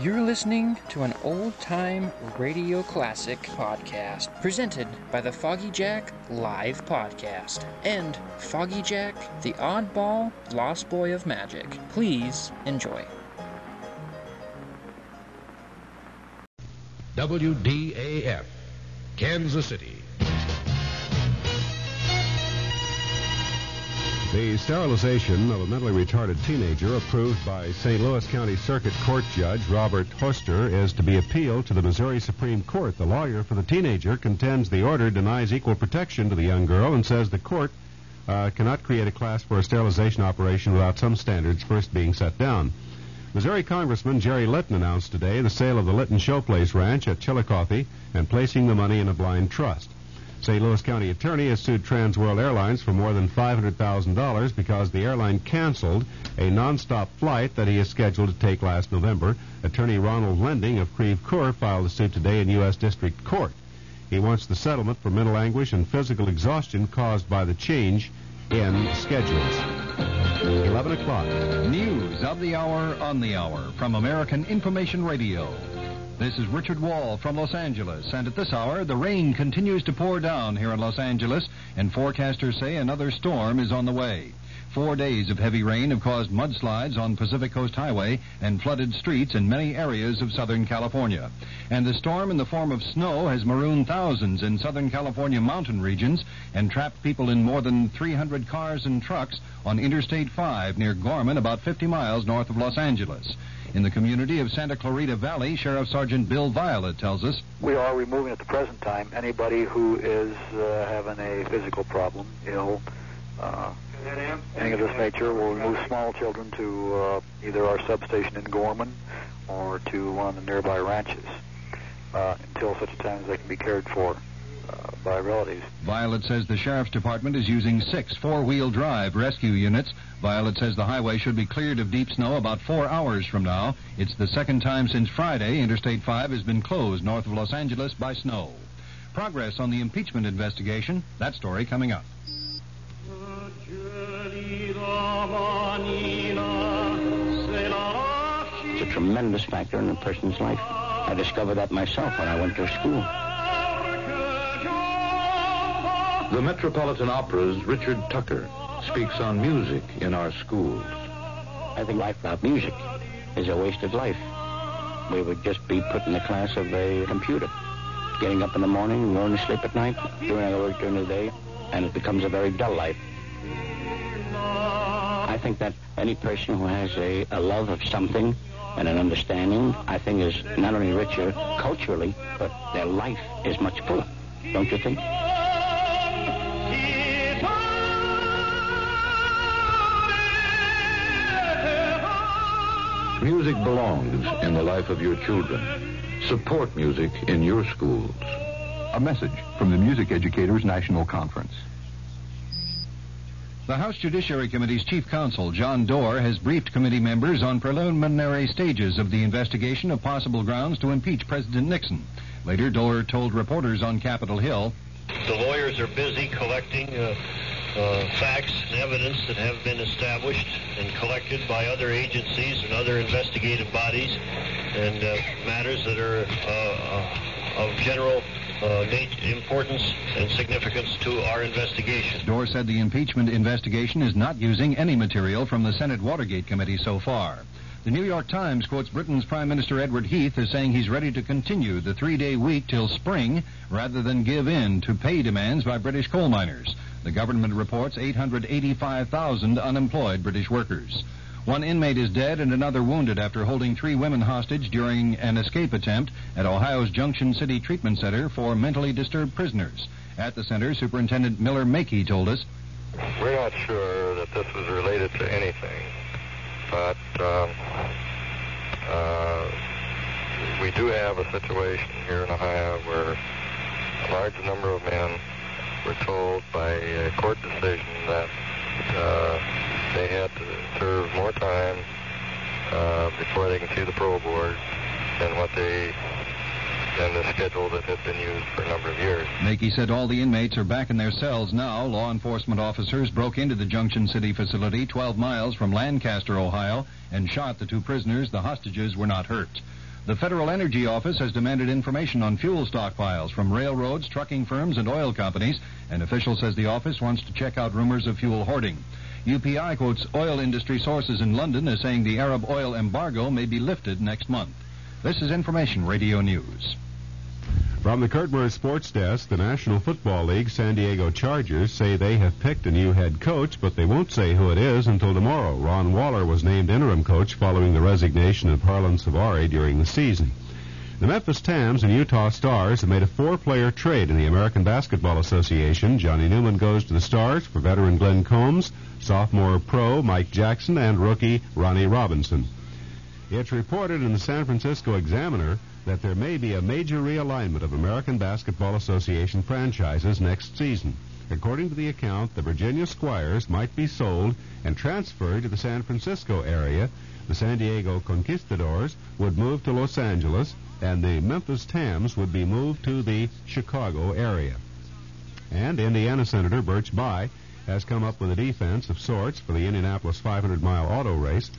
You're listening to an old time radio classic podcast presented by the Foggy Jack Live Podcast and Foggy Jack, the oddball lost boy of magic. Please enjoy. WDAF, Kansas City. The sterilization of a mentally retarded teenager approved by St. Louis County Circuit Court Judge Robert Hoster is to be appealed to the Missouri Supreme Court. The lawyer for the teenager contends the order denies equal protection to the young girl and says the court uh, cannot create a class for a sterilization operation without some standards first being set down. Missouri Congressman Jerry Litton announced today the sale of the Litton Showplace Ranch at Chillicothe and placing the money in a blind trust. St. Louis County attorney has sued Trans World Airlines for more than $500,000 because the airline canceled a nonstop flight that he is scheduled to take last November. Attorney Ronald Lending of Creve Coeur filed a suit today in U.S. District Court. He wants the settlement for mental anguish and physical exhaustion caused by the change in schedules. 11 o'clock. News of the hour on the hour from American Information Radio. This is Richard Wall from Los Angeles, and at this hour, the rain continues to pour down here in Los Angeles, and forecasters say another storm is on the way. Four days of heavy rain have caused mudslides on Pacific Coast Highway and flooded streets in many areas of Southern California. And the storm in the form of snow has marooned thousands in Southern California mountain regions and trapped people in more than 300 cars and trucks on Interstate 5 near Gorman, about 50 miles north of Los Angeles. In the community of Santa Clarita Valley, Sheriff Sergeant Bill Violet tells us We are removing at the present time anybody who is uh, having a physical problem, ill, uh, anything of this nature. We'll remove small children to uh, either our substation in Gorman or to one of the nearby ranches uh, until such a time as they can be cared for uh, by relatives. Violet says the Sheriff's Department is using six four wheel drive rescue units. Violet says the highway should be cleared of deep snow about four hours from now. It's the second time since Friday Interstate 5 has been closed north of Los Angeles by snow. Progress on the impeachment investigation. That story coming up. Tremendous factor in a person's life. I discovered that myself when I went to school. The Metropolitan Opera's Richard Tucker speaks on music in our schools. I think life without music is a wasted life. We would just be put in the class of a computer. Getting up in the morning, going to sleep at night, doing our work during the day, and it becomes a very dull life. I think that any person who has a, a love of something and an understanding, I think is not only richer culturally, but their life is much fuller. Don't you think? Music belongs in the life of your children. Support music in your schools. A message from the Music Educators National Conference. The House Judiciary Committee's chief counsel, John Doar, has briefed committee members on preliminary stages of the investigation of possible grounds to impeach President Nixon. Later, Doar told reporters on Capitol Hill The lawyers are busy collecting uh, uh, facts and evidence that have been established and collected by other agencies and other investigative bodies and uh, matters that are uh, uh, of general uh, importance and significance to our investigation. Doar said the impeachment investigation is not using any material from the Senate Watergate Committee so far. The New York Times quotes Britain's Prime Minister Edward Heath as saying he's ready to continue the three-day week till spring rather than give in to pay demands by British coal miners. The government reports 885,000 unemployed British workers. One inmate is dead and another wounded after holding three women hostage during an escape attempt at Ohio's Junction City Treatment Center for mentally disturbed prisoners. At the center, Superintendent Miller Makey told us We're not sure that this was related to anything, but um, uh, we do have a situation here in Ohio where a large number of men were told by a court decision that uh, they had to serve more time uh, before they can see the parole board than what they than the schedule that had been used for a number of years. Makey said all the inmates are back in their cells now. Law enforcement officers broke into the Junction City facility 12 miles from Lancaster, Ohio, and shot the two prisoners. The hostages were not hurt. The Federal Energy Office has demanded information on fuel stockpiles from railroads, trucking firms, and oil companies. An official says the office wants to check out rumors of fuel hoarding. UPI quotes oil industry sources in London as saying the Arab oil embargo may be lifted next month. This is Information Radio News. From the Kurt Murray Sports Desk, the National Football League San Diego Chargers say they have picked a new head coach, but they won't say who it is until tomorrow. Ron Waller was named interim coach following the resignation of Harland Svare during the season. The Memphis Tams and Utah Stars have made a four-player trade in the American Basketball Association. Johnny Neumann goes to the Stars for veteran Glen Combs, sophomore pro Mike Jackson, and rookie Ronnie Robinson. It's reported in the San Francisco Examiner that there may be a major realignment of American Basketball Association franchises next season. According to the account, the Virginia Squires might be sold and transferred to the San Francisco area. The San Diego Conquistadors would move to Los Angeles, and the Memphis Tams would be moved to the Chicago area. And Indiana Senator Birch Bayh has come up with a defense of sorts for the Indianapolis 500 mile auto race.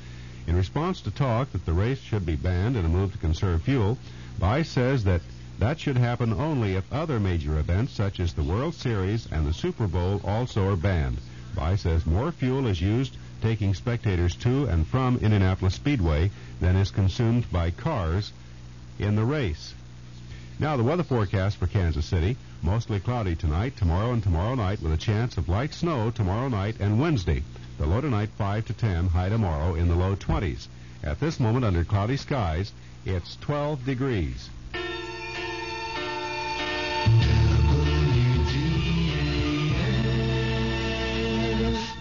In response to talk that the race should be banned and a move to conserve fuel, Bayh says that that should happen only if other major events such as the World Series and the Super Bowl also are banned. Bayh says more fuel is used taking spectators to and from Indianapolis Speedway than is consumed by cars in the race. Now, the weather forecast for Kansas City mostly cloudy tonight, tomorrow, and tomorrow night with a chance of light snow tomorrow night and Wednesday. The low tonight 5 to 10, high tomorrow in the low 20s. At this moment, under cloudy skies, it's 12 degrees.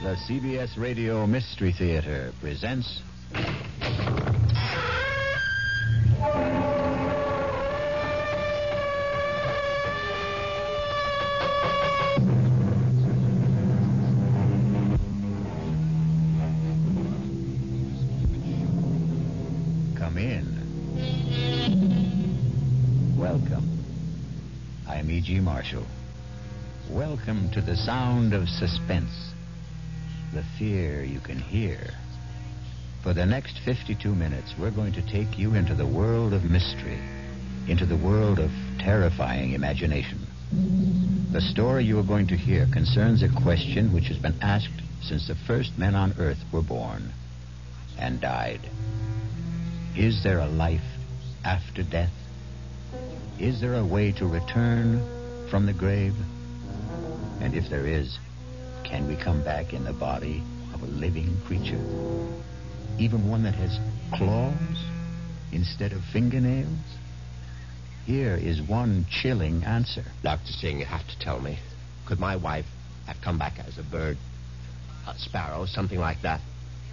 The CBS Radio Mystery Theater presents. E.G. Marshall. Welcome to the sound of suspense the fear you can hear. For the next 52 minutes, we're going to take you into the world of mystery, into the world of terrifying imagination. The story you are going to hear concerns a question which has been asked since the first men on earth were born and died. Is there a life after death? Is there a way to return from the grave? And if there is, can we come back in the body of a living creature? Even one that has claws instead of fingernails? Here is one chilling answer. Dr. Singh, you have to tell me. Could my wife have come back as a bird? A sparrow, something like that?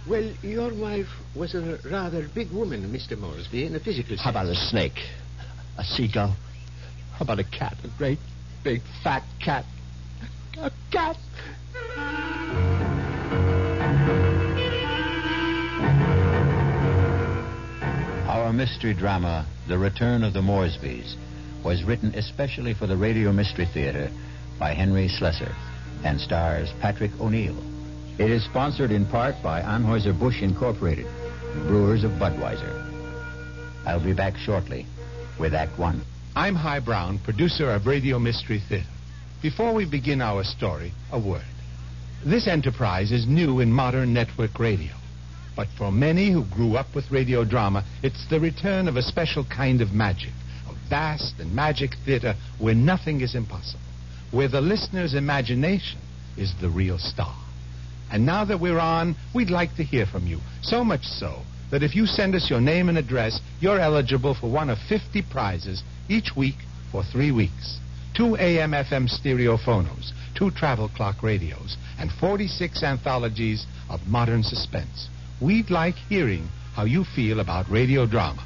Well, your wife was a rather big woman, Mr. Moresby, in a physical sense. How about a snake? A seagull? How about a cat? A great, big, fat cat? A cat? Our mystery drama, The Return of the Moresbys, was written especially for the Radio Mystery Theater by Henry Slesar and stars Patrick O'Neal. It is sponsored in part by Anheuser-Busch Incorporated, brewers of Budweiser. I'll be back shortly with Act One. I'm High Brown, producer of Radio Mystery Theater. Before we begin our story, a word. This enterprise is new in modern network radio. But for many who grew up with radio drama, it's the return of a special kind of magic, a vast and magic theater where nothing is impossible, where the listener's imagination is the real star. And now that we're on, we'd like to hear from you. So much so that if you send us your name and address, you're eligible for one of 50 prizes each week for three weeks. Two AM FM stereo phonos, two travel clock radios, and 46 anthologies of modern suspense. We'd like hearing how you feel about radio drama.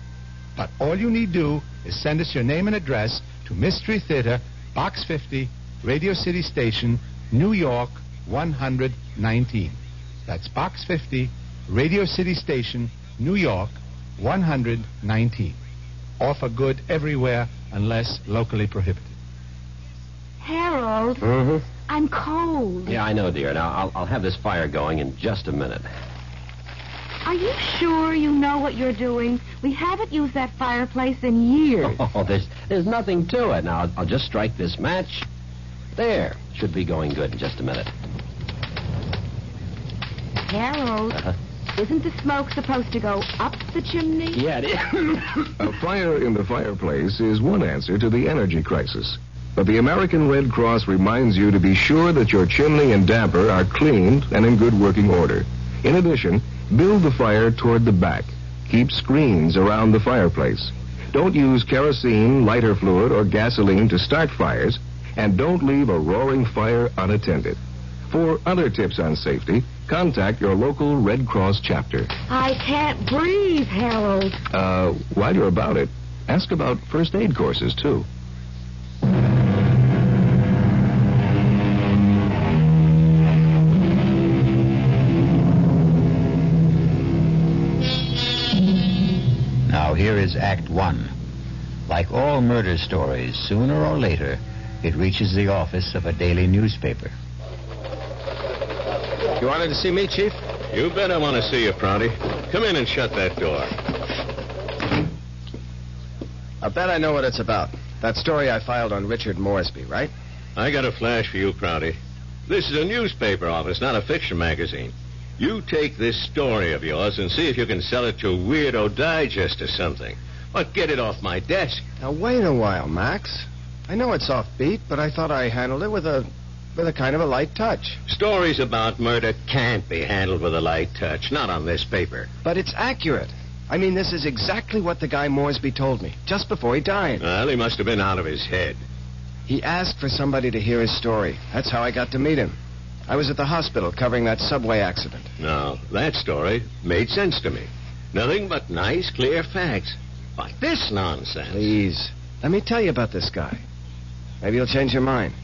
But all you need do is send us your name and address to Mystery Theater, Box 50, Radio City Station, New York 119. That's Box 50, Radio City Station, New York 119. Offer good everywhere unless locally prohibited. Harold, Mm-hmm. I'm cold. Yeah, I know, dear. Now, I'll, I'll have this fire going in just a minute. Are you sure you know what you're doing? We haven't used that fireplace in years. Oh, there's, there's nothing to it. Now, I'll, I'll just strike this match. There. Should be going good in just a minute. Harold, Uh-huh. Isn't the smoke supposed to go up the chimney? Yeah, it is. A fire in the fireplace is one answer to the energy crisis. But the American Red Cross reminds you to be sure that your chimney and damper are cleaned and in good working order. In addition, build the fire toward the back. Keep screens around the fireplace. Don't use kerosene, lighter fluid, or gasoline to start fires, and don't leave a roaring fire unattended. For other tips on safety, contact your local Red Cross chapter. I can't breathe, Harold. Uh, while you're about it, ask about first aid courses, too. Now, here is Act One. Like all murder stories, sooner or later, it reaches the office of a daily newspaper. You wanted to see me, Chief? You bet I want to see you, Prouty. Come in and shut that door. I bet I know what it's about. That story I filed on Richard Moresby, right? I got a flash for you, Prouty. This is a newspaper office, not a fiction magazine. You take this story of yours and see if you can sell it to Weirdo Digest or something. But get it off my desk. Now wait a while, Max. I know it's offbeat, but I thought I handled it with a with a kind of a light touch. Stories about murder can't be handled with a light touch, not on this paper. But it's accurate. I mean, this is exactly what the guy Moresby told me just before he died. Well, he must have been out of his head. He asked for somebody to hear his story. That's how I got to meet him. I was at the hospital covering that subway accident. Now, that story made sense to me. Nothing but nice, clear facts. Like this nonsense. Please, let me tell you about this guy. Maybe you'll change your mind.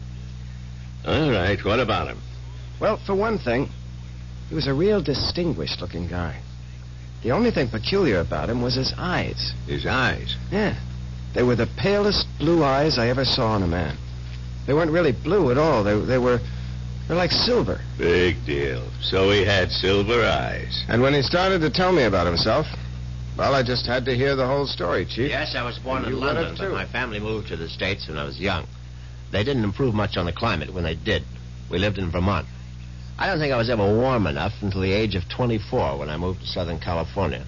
All right, what about him? Well, for one thing, he was a real distinguished looking guy. The only thing peculiar about him was his eyes. His eyes? Yeah. They were the palest blue eyes I ever saw in a man. They weren't really blue at all. They, they were they're like silver. Big deal. So he had silver eyes. And when he started to tell me about himself, well, I just had to hear the whole story, Chief. Yes, I was born You in London, but my family moved to the States when I was young. They didn't improve much on the climate when they did. We lived in Vermont. I don't think I was ever warm enough until the age of 24 when I moved to Southern California.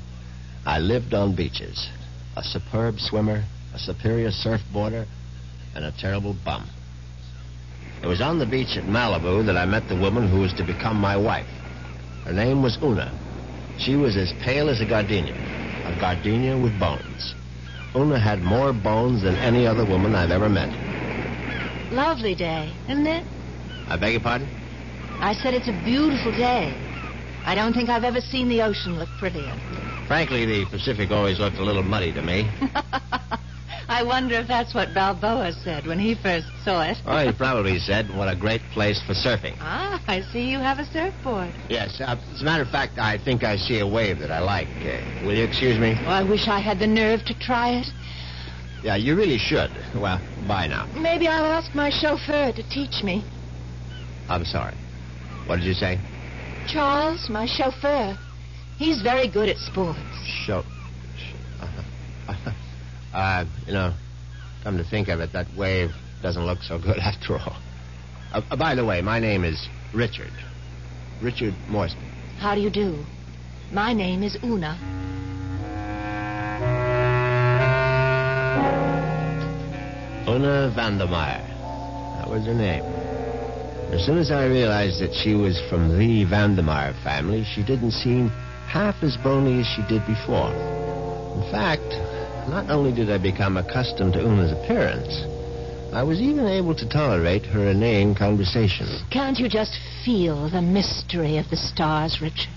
I lived on beaches. A superb swimmer, a superior surfboarder, and a terrible bum. It was on the beach at Malibu that I met the woman who was to become my wife. Her name was Una. She was as pale as a gardenia, a gardenia with bones. Una had more bones than any other woman I've ever met. Lovely day, isn't it? I beg your pardon? I said it's a beautiful day. I don't think I've ever seen the ocean look prettier. Frankly, the Pacific always looked a little muddy to me. I wonder if that's what Balboa said when he first saw it. Oh, he probably said, what a great place for surfing. Ah, I see you have a surfboard. Yes, uh, as a matter of fact, I think I see a wave that I like. Uh, will you excuse me? Oh, I wish I had the nerve to try it. Yeah, you really should. Well, bye now. Maybe I'll ask my chauffeur to teach me. I'm sorry. What did you say? Charles, my chauffeur. He's very good at sports. Show. Uh-huh. Uh, you know, come to think of it, that wave doesn't look so good after all. Uh, uh, by the way, my name is Richard. Richard Moresby. How do you do? My name is Una. Una Vandermeyer. That was her name. As soon as I realized that she was from the Vandermeyer family, she didn't seem half as bony as she did before. In fact, not only did I become accustomed to Una's appearance, I was even able to tolerate her inane conversation. Can't you just feel the mystery of the stars, Richard?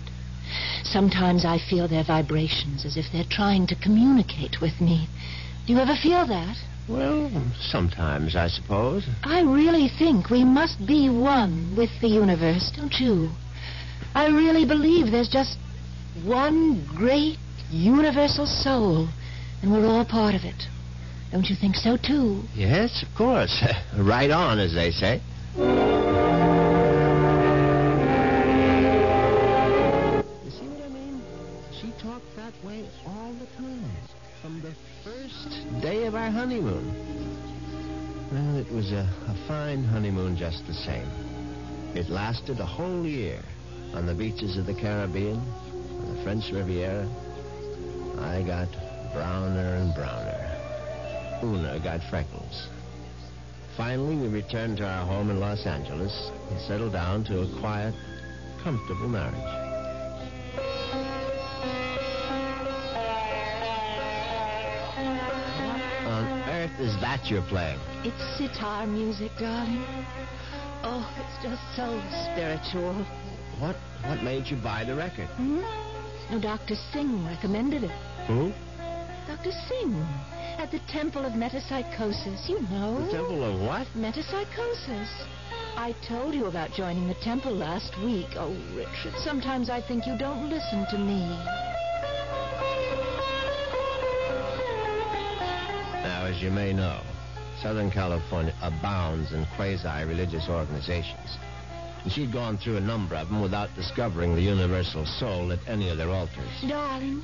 Sometimes I feel their vibrations as if they're trying to communicate with me. Do you ever feel that? Well, sometimes, I suppose. I really think we must be one with the universe, don't you? I really believe there's just one great universal soul, and we're all part of it. Don't you think so, too? Yes, of course. right on, as they say. He talked that way all the time, from the first day of our honeymoon. Well, it was a, a fine honeymoon just the same. It lasted a whole year on the beaches of the Caribbean, on the French Riviera. I got browner and browner. Una got freckles. Finally, we returned to our home in Los Angeles and settled down to a quiet, comfortable marriage. Is that you're playing? It's sitar music, darling. Oh, it's just so spiritual. What what made you buy the record? Hmm? No, Dr. Singh recommended it. Who? Dr. Singh, at the Temple of Metempsychosis, you know. The Temple of what? Metempsychosis. I told you about joining the temple last week. Oh, Richard, sometimes I think you don't listen to me. As you may know, Southern California abounds in quasi-religious organizations. And she'd gone through a number of them without discovering the universal soul at any of their altars. Darling,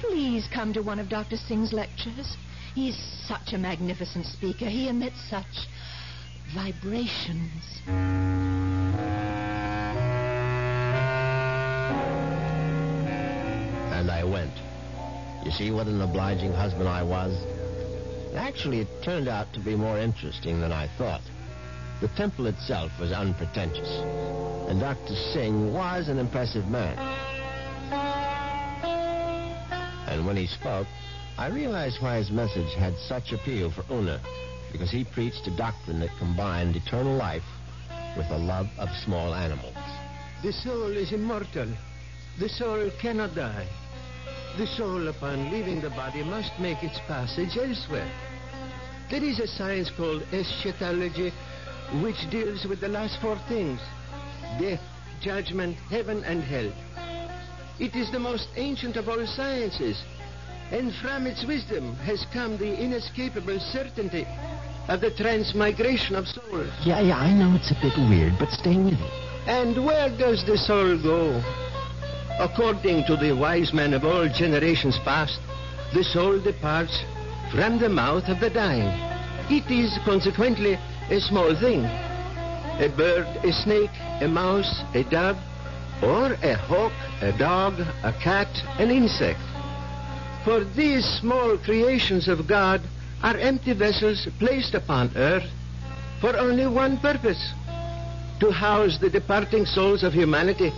please come to one of Dr. Singh's lectures. He's such a magnificent speaker. He emits such vibrations. And I went. You see what an obliging husband I was? Actually, it turned out to be more interesting than I thought. The temple itself was unpretentious, and Dr. Singh was an impressive man. And when he spoke, I realized why his message had such appeal for Una, because he preached a doctrine that combined eternal life with a love of small animals. The soul is immortal. The soul cannot die. The soul, upon leaving the body, must make its passage elsewhere. There is a science called eschatology, which deals with the last four things death, judgment, heaven, and hell. It is the most ancient of all sciences, and from its wisdom has come the inescapable certainty of the transmigration of souls. Yeah, yeah, I know it's a bit weird, but stay with it. And where does the soul go? According to the wise men of all generations past, the soul departs from the mouth of the dying. It is consequently a small thing. A bird, a snake, a mouse, a dove, or a hawk, a dog, a cat, an insect. For these small creations of God are empty vessels placed upon earth for only one purpose to house the departing souls of humanity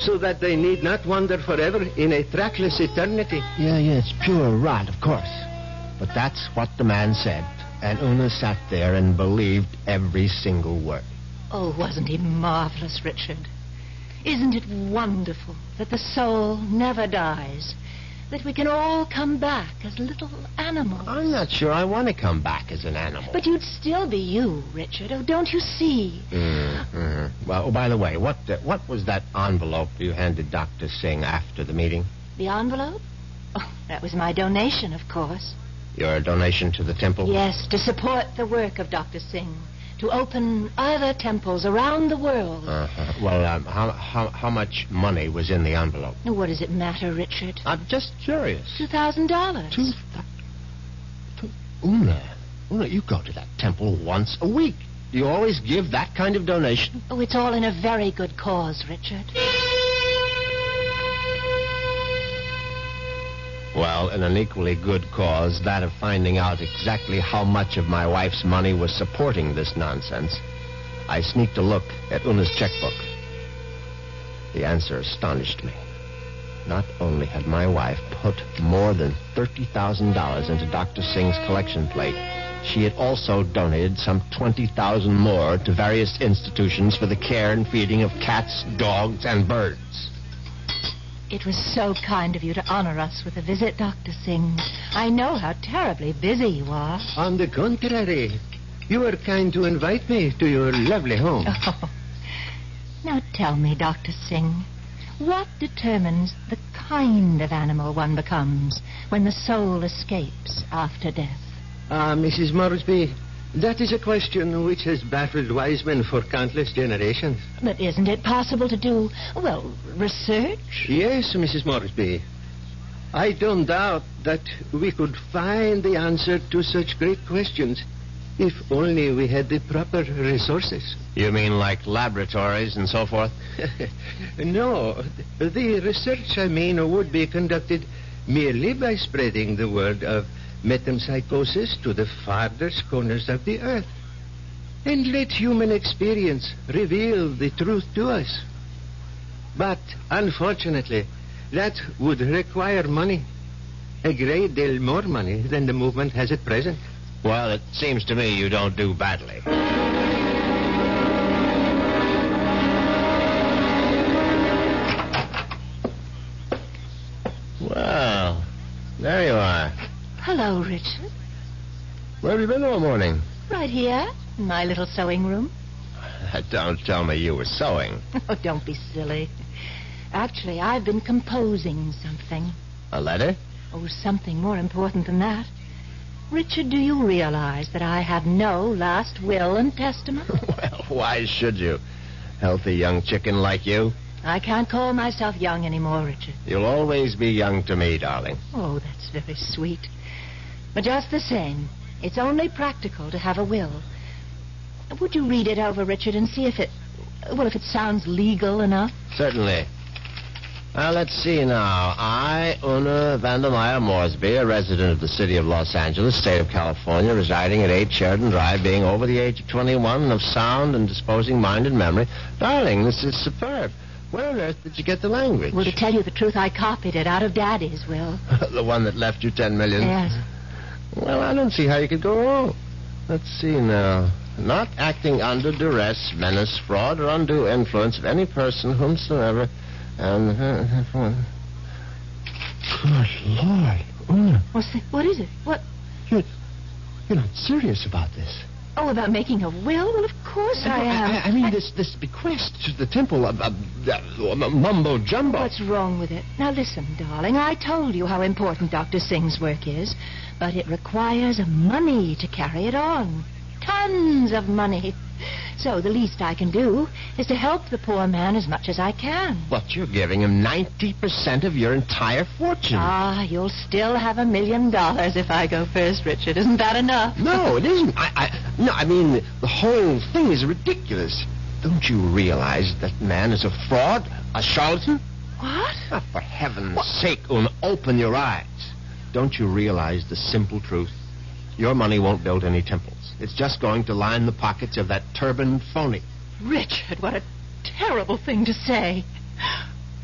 so that they need not wander forever in a trackless eternity. Yeah, yeah, it's pure rot, of course. But that's what the man said. And Una sat there and believed every single word. Oh, wasn't he marvelous, Richard? Isn't it wonderful that the soul never dies? That we can all come back as little animals? I'm not sure I want to come back as an animal. But you'd still be you, Richard. Oh, don't you see? Mm-hmm. Well, oh, by the way, what uh, what was that envelope you handed Dr. Singh after the meeting? The envelope? Oh, that was my donation, of course. Your donation to the temple? Yes, to support the work of Dr. Singh. To open other temples around the world. Uh-huh. Well, um, how, how, how much money was in the envelope? What does it matter, Richard? I'm just curious. Two thousand dollars. Two th- Una, Una, you go to that temple once a week. Do you always give that kind of donation? Oh, it's all in a very good cause, Richard. Well, in an equally good cause, that of finding out exactly how much of my wife's money was supporting this nonsense, I sneaked a look at Una's checkbook. The answer astonished me. Not only had my wife put more than $30,000 into Dr. Singh's collection plate, she had also donated some 20000 more to various institutions for the care and feeding of cats, dogs, and birds. It was so kind of you to honor us with a visit, Dr. Singh. I know how terribly busy you are. On the contrary, you were kind to invite me to your lovely home. Oh. Now tell me, Dr. Singh, what determines the kind of animal one becomes when the soul escapes after death? Ah, Mrs. Moresby, that is a question which has baffled wise men for countless generations. But isn't it possible to do, well, research? Yes, Mrs. Moresby. I don't doubt that we could find the answer to such great questions if only we had the proper resources. You mean like laboratories and so forth? no, the research, I mean, would be conducted merely by spreading the word of metempsychosis to the farthest corners of the earth. And let human experience reveal the truth to us. But unfortunately, that would require money. A great deal more money than the movement has at present. Well, it seems to me you don't do badly. Hello, Richard. Where have you been all morning? Right here, in my little sewing room. Uh, don't tell me you were sewing. Oh, don't be silly. Actually, I've been composing something. A letter? Oh, something more important than that. Richard, do you realize that I have no last will and testament? well, why should you? Healthy young chicken like you. I can't call myself young anymore, Richard. You'll always be young to me, darling. Oh, that's very sweet. But just the same, it's only practical to have a will. Would you read it over, Richard, and see if it, well, if it sounds legal enough? Certainly. Well, let's see now. I, Una Vandermeyer Moresby, a resident of the city of Los Angeles, state of California, residing at 8 Sheridan Drive, being over the age of 21 and of sound and disposing mind and memory. Darling, this is superb. Where on earth did you get the language? Well, to tell you the truth, I copied it out of Daddy's will. the one that left you 10 million? Yes. Well, I don't see how you could go wrong. Let's see now. Not acting under duress, menace, fraud, or undue influence of any person whomsoever. And. Uh, Good Lord. Una, What's the, what is it? What? you're, you're not serious about this. Oh, about making a will? Well, of course I am. I, I mean, this this bequest to the temple of, of, uh, mumbo jumbo. What's wrong with it? Now listen, darling. I told you how important Dr. Singh's work is, but it requires money to carry it on. Tons of money. So the least I can do is to help the poor man as much as I can. But you're giving him 90% of your entire fortune. Ah, you'll still have a million dollars if I go first, Richard. Isn't that enough? No, it isn't. I, I, no, I mean, the whole thing is ridiculous. Don't you realize that man is a fraud, a charlatan? What? Ah, for heaven's sake, Una, open your eyes. Don't you realize the simple truth? Your money won't build any temples. It's just going to line the pockets of that turbaned phony. Richard, what a terrible thing to say.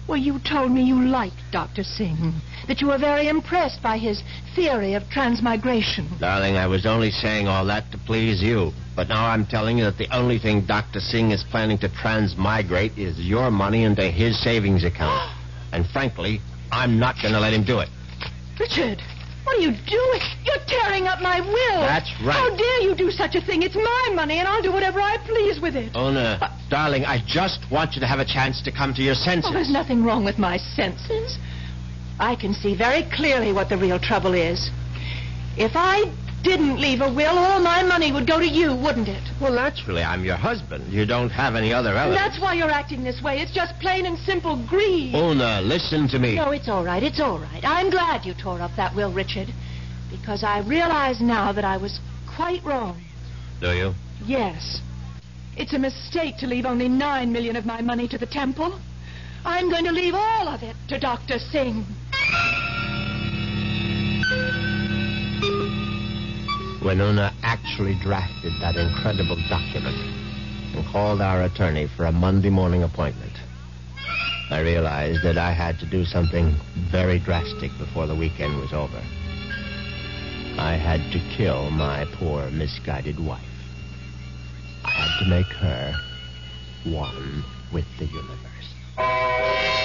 Well, you told me you liked Dr. Singh, that you were very impressed by his theory of transmigration. Darling, I was only saying all that to please you. But now I'm telling you that the only thing Dr. Singh is planning to transmigrate is your money into his savings account. and frankly, I'm not going to let him do it. Richard, what are you doing? You're tearing up my will. That's right. How dare you do such a thing? It's my money, and I'll do whatever I please with it. Una, darling, I just want you to have a chance to come to your senses. Oh, there's nothing wrong with my senses. I can see very clearly what the real trouble is. If I didn't leave a will, all my money would go to you, wouldn't it? Well, naturally, I'm your husband. You don't have any other And relatives. that's why you're acting this way. It's just plain and simple greed. Una, listen to me. No, it's all right. It's all right. I'm glad you tore up that will, Richard, because I realize now that I was quite wrong. Do you? Yes. It's a mistake to leave only nine million of my money to the temple. I'm going to leave all of it to Dr. Singh. When Una actually drafted that incredible document and called our attorney for a Monday morning appointment, I realized that I had to do something very drastic before the weekend was over. I had to kill my poor misguided wife. I had to make her one with the universe.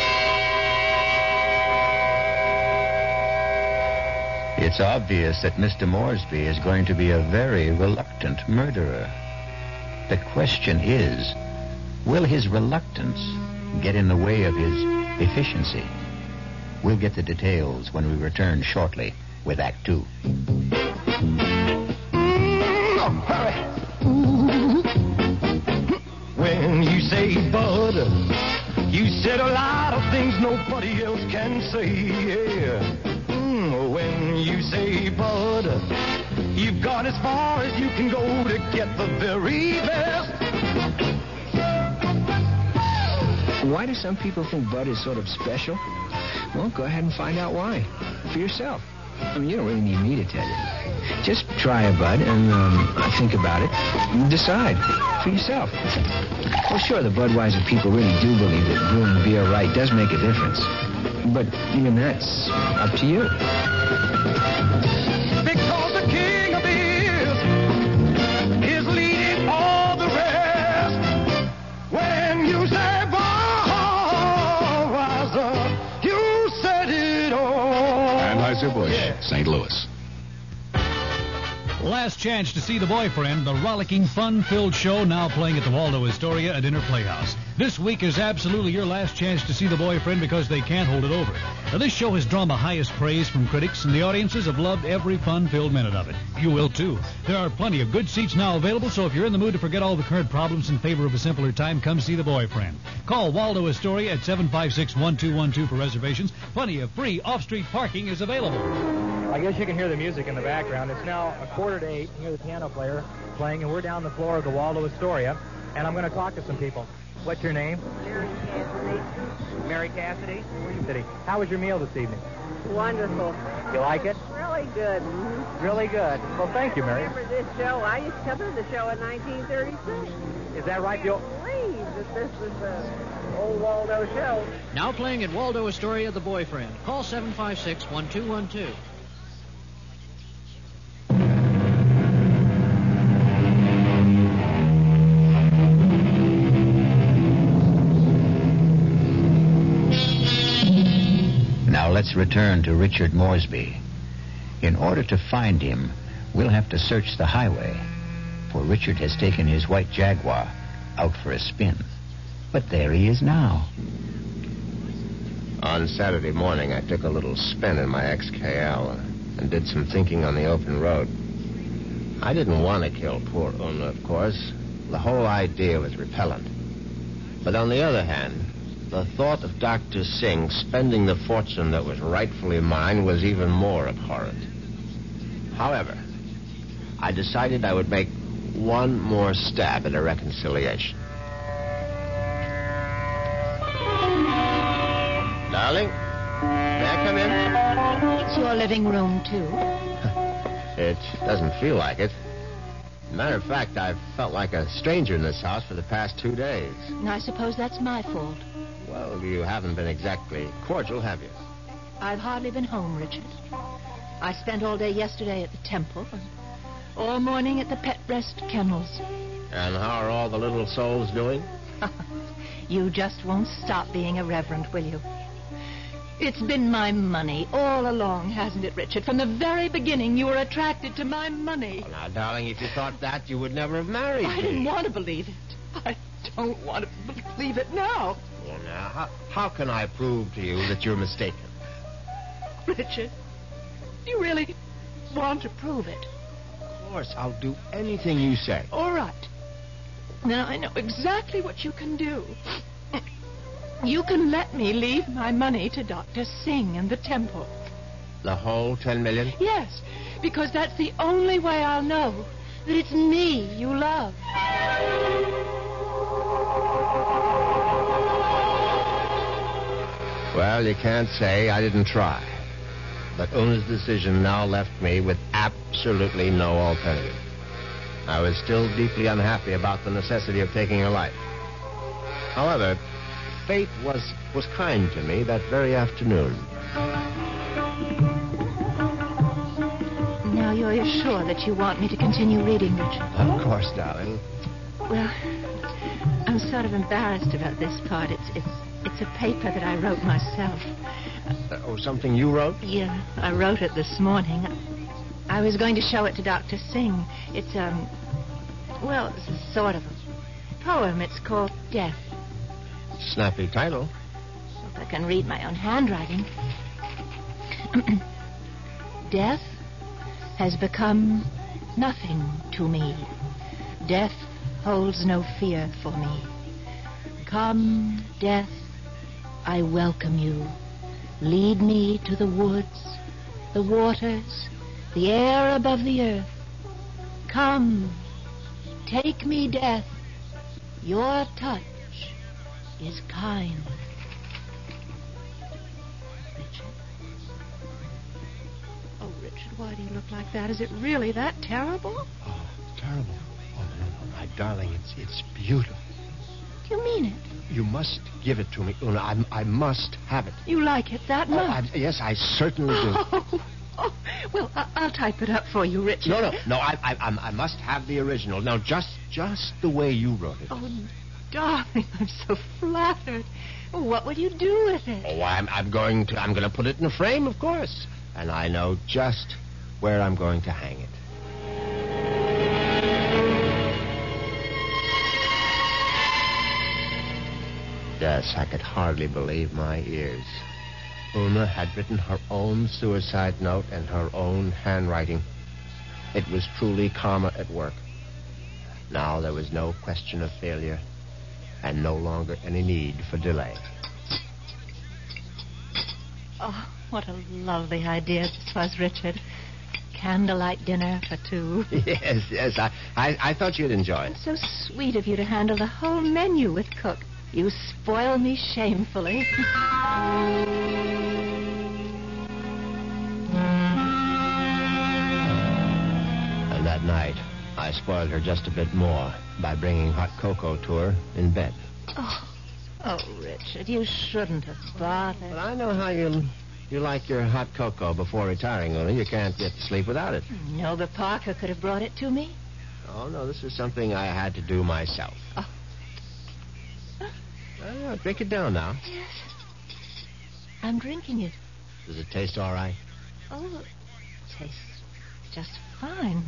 It's obvious that Mr. Moresby is going to be a very reluctant murderer. The question is, will his reluctance get in the way of his efficiency? We'll get the details when we return shortly with Act Two. When you say butter, you said a lot of things nobody else can say. Yeah. Bud. You've gone as far as you can go to get the very best. Why do some people think Bud is sort of special? Well, go ahead and find out why for yourself. I mean, you don't really need me to tell you. Just try a Bud and um, think about it. And decide for yourself. Well, sure, the Budweiser people really do believe that brewing beer right does make a difference. But even that's up to you. St. Louis. Last chance to see the boyfriend, the rollicking, fun-filled show now playing at the Waldo Astoria at Inner Playhouse. This week is absolutely your last chance to see the boyfriend because they can't hold it over. Now, this show has drawn the highest praise from critics, and the audiences have loved every fun-filled minute of it. You will too. There are plenty of good seats now available, so if you're in the mood to forget all the current problems in favor of a simpler time, come see the boyfriend. Call Waldo Astoria at 756-1212 for reservations. Plenty of free off-street parking is available. I guess you can hear the music in the background. It's now a quarter to eight. You hear the piano player playing, and we're down the floor of the Waldo Astoria, and I'm going to talk to some people. What's your name? Mary Cassidy. Mary Cassidy. City. How was your meal this evening? Wonderful. You like it? Really good. Mm-hmm. Really good. Well, thank you, Mary. I Remember this show? I used to come to the show in 1936. Is that right? You'll... believe that this was the old Waldo show. Now playing at Waldo Astoria, The Boyfriend. Call 756-1212. Now let's return to Richard Moresby. In order to find him, we'll have to search the highway, for Richard has taken his white Jaguar out for a spin. But there he is now. On Saturday morning, I took a little spin in my XKE and did some thinking on the open road. I didn't want to kill poor Una, of course. The whole idea was repellent. But on the other hand, the thought of Dr. Singh spending the fortune that was rightfully mine was even more abhorrent. However, I decided I would make one more stab at a reconciliation. Darling, may I come in? It's your living room, too. It doesn't feel like it. Matter of fact, I've felt like a stranger in this house for the past two days. I suppose that's my fault. Well, you haven't been exactly cordial, have you? I've hardly been home, Richard. I spent all day yesterday at the temple and all morning at the pet breast kennels. And how are all the little souls doing? You just won't stop being irreverent, will you? It's been my money all along, hasn't it, Richard? From the very beginning, you were attracted to my money. Well, now, darling, if you thought that, you would never have married I me. I didn't want to believe it. I don't want to believe it now. Now, how, how can I prove to you that you're mistaken? Richard, you really want to prove it? Of course, I'll do anything you say. All right. Now I know exactly what you can do. You can let me leave my money to Dr. Singh and the temple. The whole ten million? Yes, because that's the only way I'll know that it's me you love. Well, you can't say I didn't try. But Una's decision now left me with absolutely no alternative. I was still deeply unhappy about the necessity of taking her life. However, fate was, was kind to me that very afternoon. Now you're sure that you want me to continue reading, Richard? Of course, darling. Well, I'm sort of embarrassed about this part. It's it's it's a paper that I wrote myself. Uh, oh, something you wrote? Yeah, I wrote it this morning. I was going to show it to Dr. Singh. It's um well, it's a sort of a poem. It's called Death. Snappy title. If I can read my own handwriting. Death has become nothing to me. Death holds no fear for me. Come, death, I welcome you. Lead me to the woods, the waters, the air above the earth. Come, take me, death. Your touch is kind. Richard. Oh, Richard, why do you look like that? Is it really that terrible? Oh, terrible. Oh, no, no, my darling, it's it's beautiful. Do you mean it? You must give it to me, Una. I, I must have it. You like it that Oh, much? I- yes, I certainly do. Oh, oh, well, I- I'll type it up for you, Richard. No, no, no. I, I, I must have the original. Now, just, just the way you wrote it. Oh, darling, I'm so flattered. What will you do with it? Oh, I'm, I'm going to, I'm going to put it in a frame, of course, and I know just where I'm going to hang it. Yes, I could hardly believe my ears. Una had written her own suicide note in her own handwriting. It was truly karma at work. Now there was no question of failure, and no longer any need for delay. Oh, what a lovely idea this was, Richard. Candlelight dinner for two. yes, yes, I, I, I thought you'd enjoy it. It's So sweet of you to handle the whole menu with Cook. You spoil me shamefully. And that night, I spoiled her just a bit more by bringing hot cocoa to her in bed. oh, oh, Richard, you shouldn't have bothered. But I know how you you like your hot cocoa before retiring, Una. You can't get to sleep without it. No, but Parker could have brought it to me. Oh, no, this is something I had to do myself. Oh. Uh, drink it down now. Yes. I'm drinking it. Does it taste all right? Oh, it tastes just fine.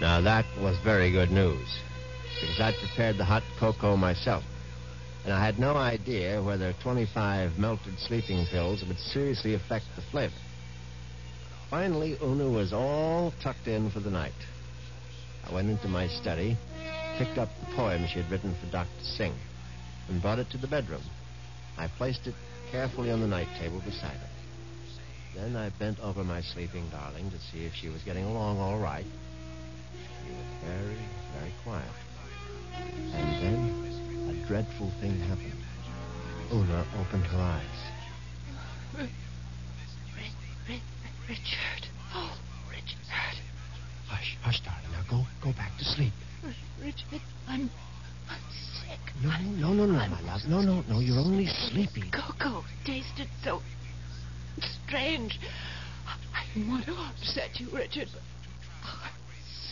Now, that was very good news, because I'd prepared the hot cocoa myself. And I had no idea whether 25 melted sleeping pills would seriously affect the flavor. Finally, Una was all tucked in for the night. I went into my study, picked up the poem she had written for Dr. Singh, and brought it to the bedroom. I placed it carefully on the night table beside her. Then I bent over my sleeping darling to see if she was getting along all right. She was very, very quiet. And then a dreadful thing happened. Una opened her eyes. Richard. Oh, Richard. Hush, hush, darling. Now go, go back to sleep. Richard, I'm, I'm sick. No, no, no, no, my love. No, no, no. You're only sleepy. Cocoa tasted so strange. I didn't want to upset you, Richard. but-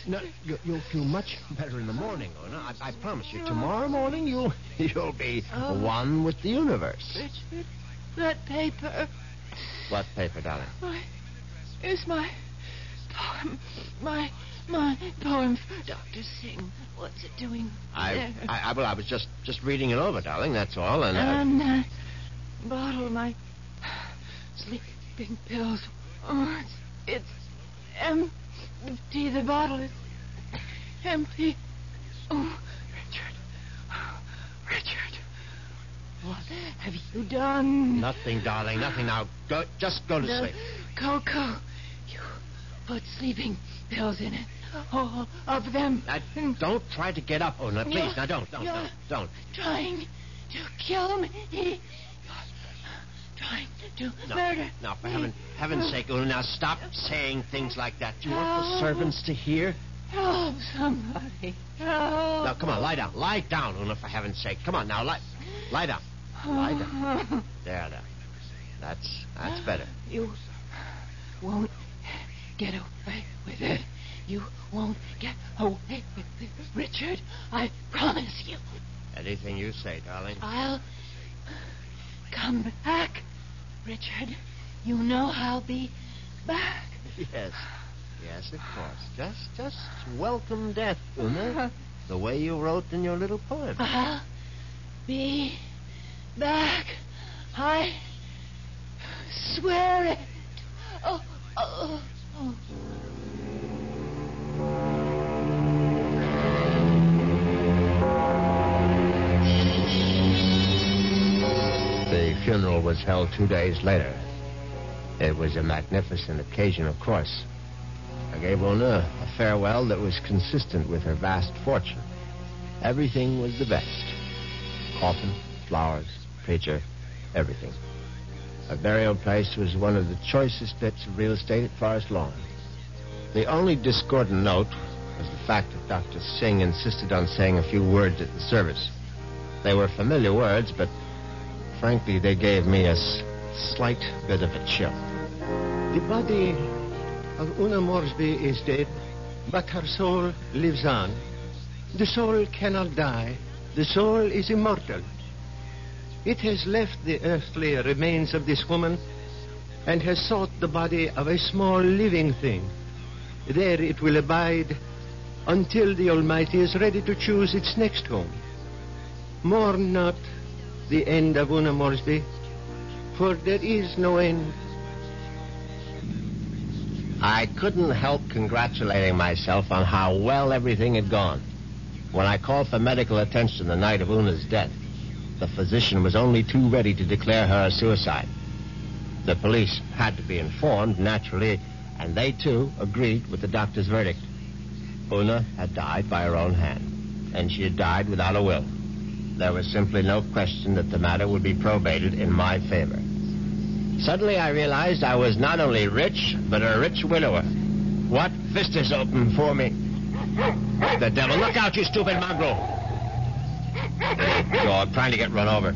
No, you, you'll feel much better in the morning, Una. I, I promise you. Tomorrow morning, you'll you'll be Oh. one with the universe. Richard, that paper What paper, darling? my, is my poem. My my poem Dr. Singh. What's it doing I, there? I, I, well, I was just just reading it over, darling. That's all. And uh, And that bottle, my sleeping pills. Oh, it's, it's empty. The bottle is empty. Oh, Richard. Oh, Richard. What have you done? nothing, darling. Nothing. Now, go. Just go to the sleep. Cocoa. Put sleeping pills in it. All of them. Now, don't try to get up, Una. Please. You're- now, don't, don't, don't, don't. Trying to kill me. Trying to No, murder. now, for heaven, heaven's oh. sake, Una, now stop saying things like that. Do you want the oh. servants to hear? Help somebody. Help. Now, come on, lie down. Lie down, Una, for heaven's sake. Come on, now, lie, lie down. Lie down. There, there. That's, that's better. You won't get away with it. You won't get away with it, Richard. I promise you. Anything you say, darling. I'll come back, Richard. You know I'll be back. Yes. Yes, of course. Just, just welcome death, Una. The way you wrote in your little poem. I'll be back. I swear it. Oh, oh, oh. The funeral was held two days later. It was a magnificent occasion, of course. I gave Una a farewell that was consistent with her vast fortune. Everything was the best. Coffin, flowers, preacher, everything. Her burial place was one of the choicest bits of real estate at Forest Lawn. The only discordant note was the fact that Dr. Singh insisted on saying a few words at the service. They were familiar words, but frankly, they gave me a s- slight bit of a chill. The body of Una Moresby is dead, but her soul lives on. The soul cannot die. The soul is immortal. It has left the earthly remains of this woman and has sought the body of a small living thing. There it will abide until the Almighty is ready to choose its next home. Mourn not the end of Una Moresby, for there is no end. I couldn't help congratulating myself on how well everything had gone. When I called for medical attention the night of Una's death, the physician was only too ready to declare her a suicide. The police had to be informed, naturally, and they too agreed with the doctor's verdict. Una had died by her own hand, and she had died without a will. There was simply no question that the matter would be probated in my favor. Suddenly I realized I was not only rich, but a rich widower. What vistas opened for me? The devil, look out, you stupid mongrel! Dog, trying to get run over.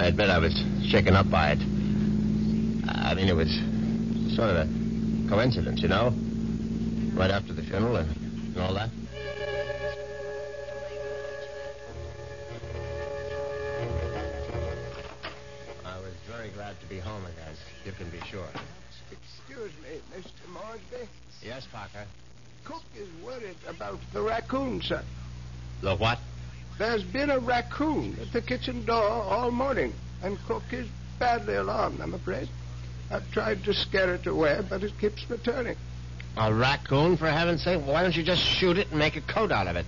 I admit I was shaken up by it. I mean, it was sort of a coincidence, you know? Right after the funeral and, and all that. I was very glad to be home again, you can be sure. Excuse me, Mr. Moresby. Yes, Parker? Cook is worried about the raccoon, sir. The what? There's been a raccoon at the kitchen door all morning, and Cook is badly alarmed, I'm afraid. I've tried to scare it away, but it keeps returning. A raccoon, for heaven's sake? Why don't you just shoot it and make a coat out of it?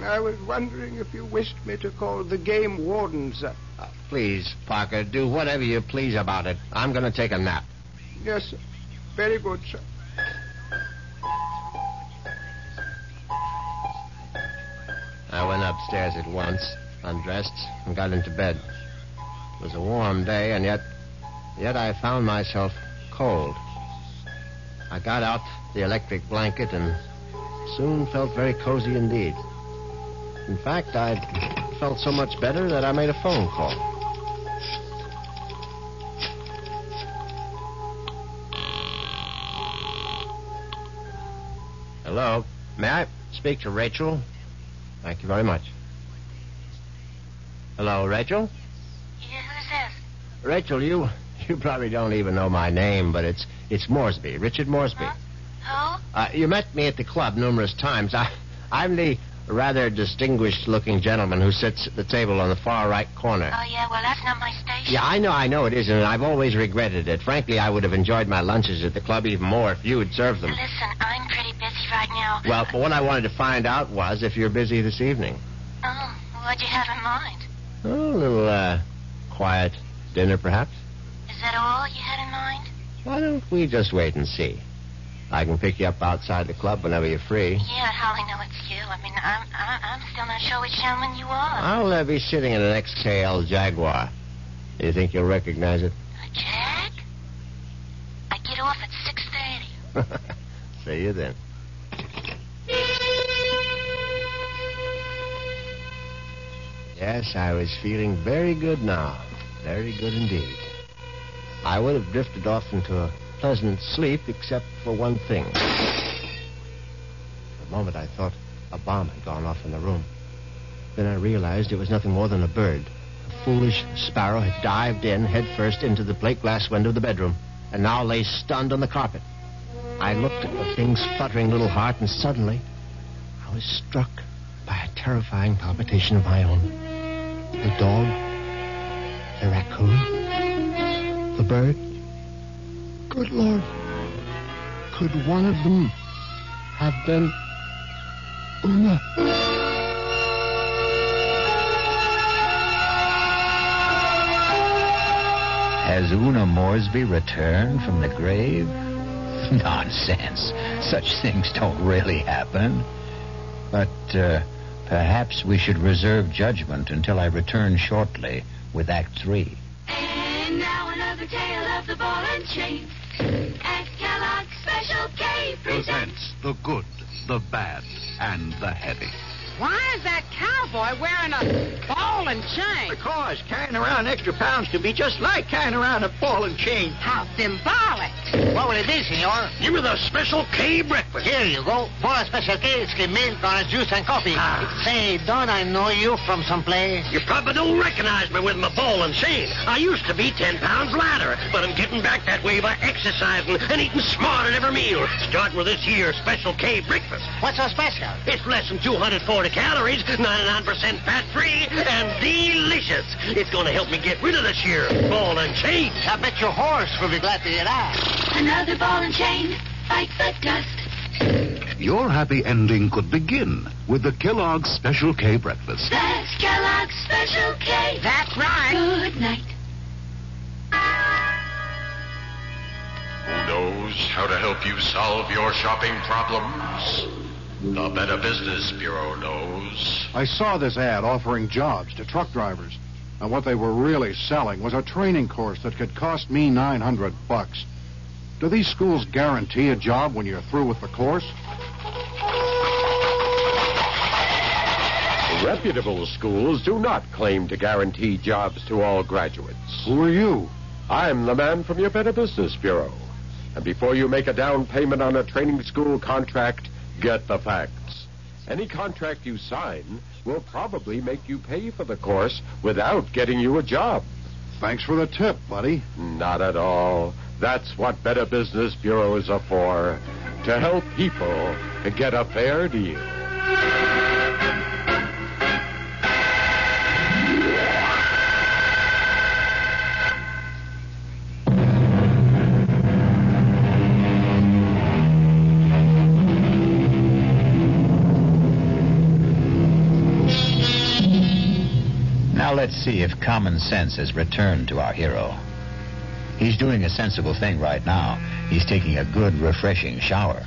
I was wondering if you wished me to call the game warden, sir. Uh, please, Parker, do whatever you please about it. I'm going to take a nap. Yes, sir. Very good, sir. I went upstairs at once, undressed, and got into bed. It was a warm day, and yet, yet I found myself cold. I got out the electric blanket and soon felt very cozy indeed. In fact, I felt so much better that I made a phone call. Hello. May I speak to Rachel? Thank you very much. Hello, Rachel? Yeah, who's this? Rachel, you you probably don't even know my name, but it's it's Moresby, Richard Moresby. Who? Uh, you met me at the club numerous times. I I'm the rather distinguished-looking gentleman who sits at the table on the far right corner. Oh, yeah, well, that's not my station. Yeah, I know, I know it isn't, and I've always regretted it. Frankly, I would have enjoyed my lunches at the club even more if you had served them. Listen, I'm pretty busy right now. Well, but what I wanted to find out was if you're busy this evening. Oh, what'd you have in mind? Oh, a little, uh, quiet dinner, perhaps? Is that all you had in mind? Why don't we just wait and see? I can pick you up outside the club whenever you're free. Yeah, how I know it's you. I mean, I'm, I'm still not sure which gentleman you are. I'll uh, be sitting in an XKE Jaguar. Do you think you'll recognize it? A Jag? I get off at 6.30. See you then. Yes, I was feeling very good now. Very good indeed. I would have drifted off into a pleasant sleep except for one thing. For a moment I thought a bomb had gone off in the room. Then I realized it was nothing more than a bird. A foolish sparrow had dived in headfirst into the plate glass window of the bedroom and now lay stunned on the carpet. I looked at the thing's fluttering little heart and suddenly I was struck by a terrifying palpitation of my own. The dog, the raccoon, the bird. Good Lord. Could one of them have been Una? Has Una Moresby returned from the grave? Nonsense. Such things don't really happen. But uh, perhaps we should reserve judgment until I return shortly with Act Three. And now another tale of the ball and chain. At Kellogg's Special K presents. presents the good, the bad, and the heavy. Why is that cowboy wearing a ball and chain? Because carrying around extra pounds can be just like carrying around a ball and chain. How symbolic. What will it be, senor? Give me the Special K breakfast. Here you go. For a Special K, it's milk on juice and coffee. Ah. Say, don't I know you from someplace? You probably don't recognize me with my ball and chain. I used to be 10 pounds lighter, but I'm getting back that way by exercising and eating smart at every meal, starting with this here Special K breakfast. What's so special? It's less than 240 calories, 99% fat-free, and delicious. It's going to help me get rid of this here ball and chain. I bet your horse will be glad to hear that. Another ball and chain. Fight the dust. Your happy ending could begin with the Kellogg's Special K breakfast. That's Kellogg's Special K. That's right. Good night. Who knows how to help you solve your shopping problems? The Better Business Bureau knows. I saw this ad offering jobs to truck drivers. And what they were really selling was a training course that could cost me 900 bucks. Do these schools guarantee a job when you're through with the course? Reputable schools do not claim to guarantee jobs to all graduates. Who are you? I'm the man from your Better Business Bureau. And before you make a down payment on a training school contract, get the facts. Any contract you sign will probably make you pay for the course without getting you a job. Thanks for the tip, buddy. Not at all. That's what Better Business Bureaus are for. To help people to get a fair deal. Let's see if common sense has returned to our hero. He's doing a sensible thing right now. He's taking a good, refreshing shower.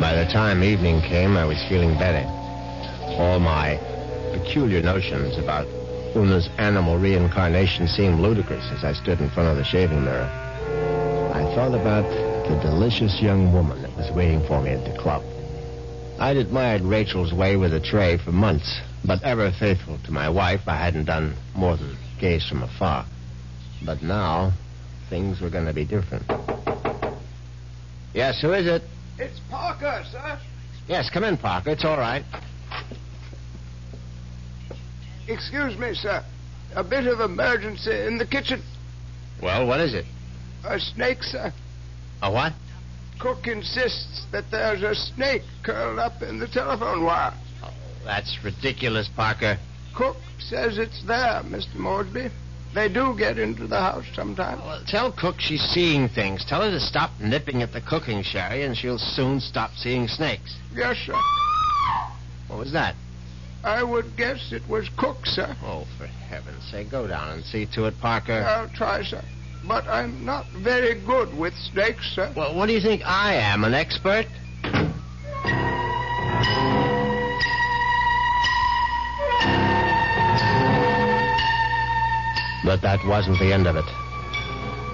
By the time evening came, I was feeling better. All my peculiar notions about Una's animal reincarnation seemed ludicrous as I stood in front of the shaving mirror. I thought about the delicious young woman that was waiting for me at the club. I'd admired Rachel's way with a tray for months, but ever faithful to my wife, I hadn't done more than gaze from afar. But now, things were going to be different. Yes, who is it? It's Parker, sir. Yes, come in, Parker. It's all right. Excuse me, sir. A bit of emergency in the kitchen. Well, what is it? A snake, sir. A what? Cook insists that there's a snake curled up in the telephone wire. Oh, that's ridiculous, Parker. Cook says it's there, Mr. Moresby. They do get into the house sometimes. Well, tell Cook she's seeing things. Tell her to stop nipping at the cooking sherry, and she'll soon stop seeing snakes. Yes, sir. What was that? I would guess it was Cook, sir. Oh, for heaven's sake, go down and see to it, Parker. I'll try, sir. But I'm not very good with snakes, sir. Well, what do you think I am, an expert? But that wasn't the end of it.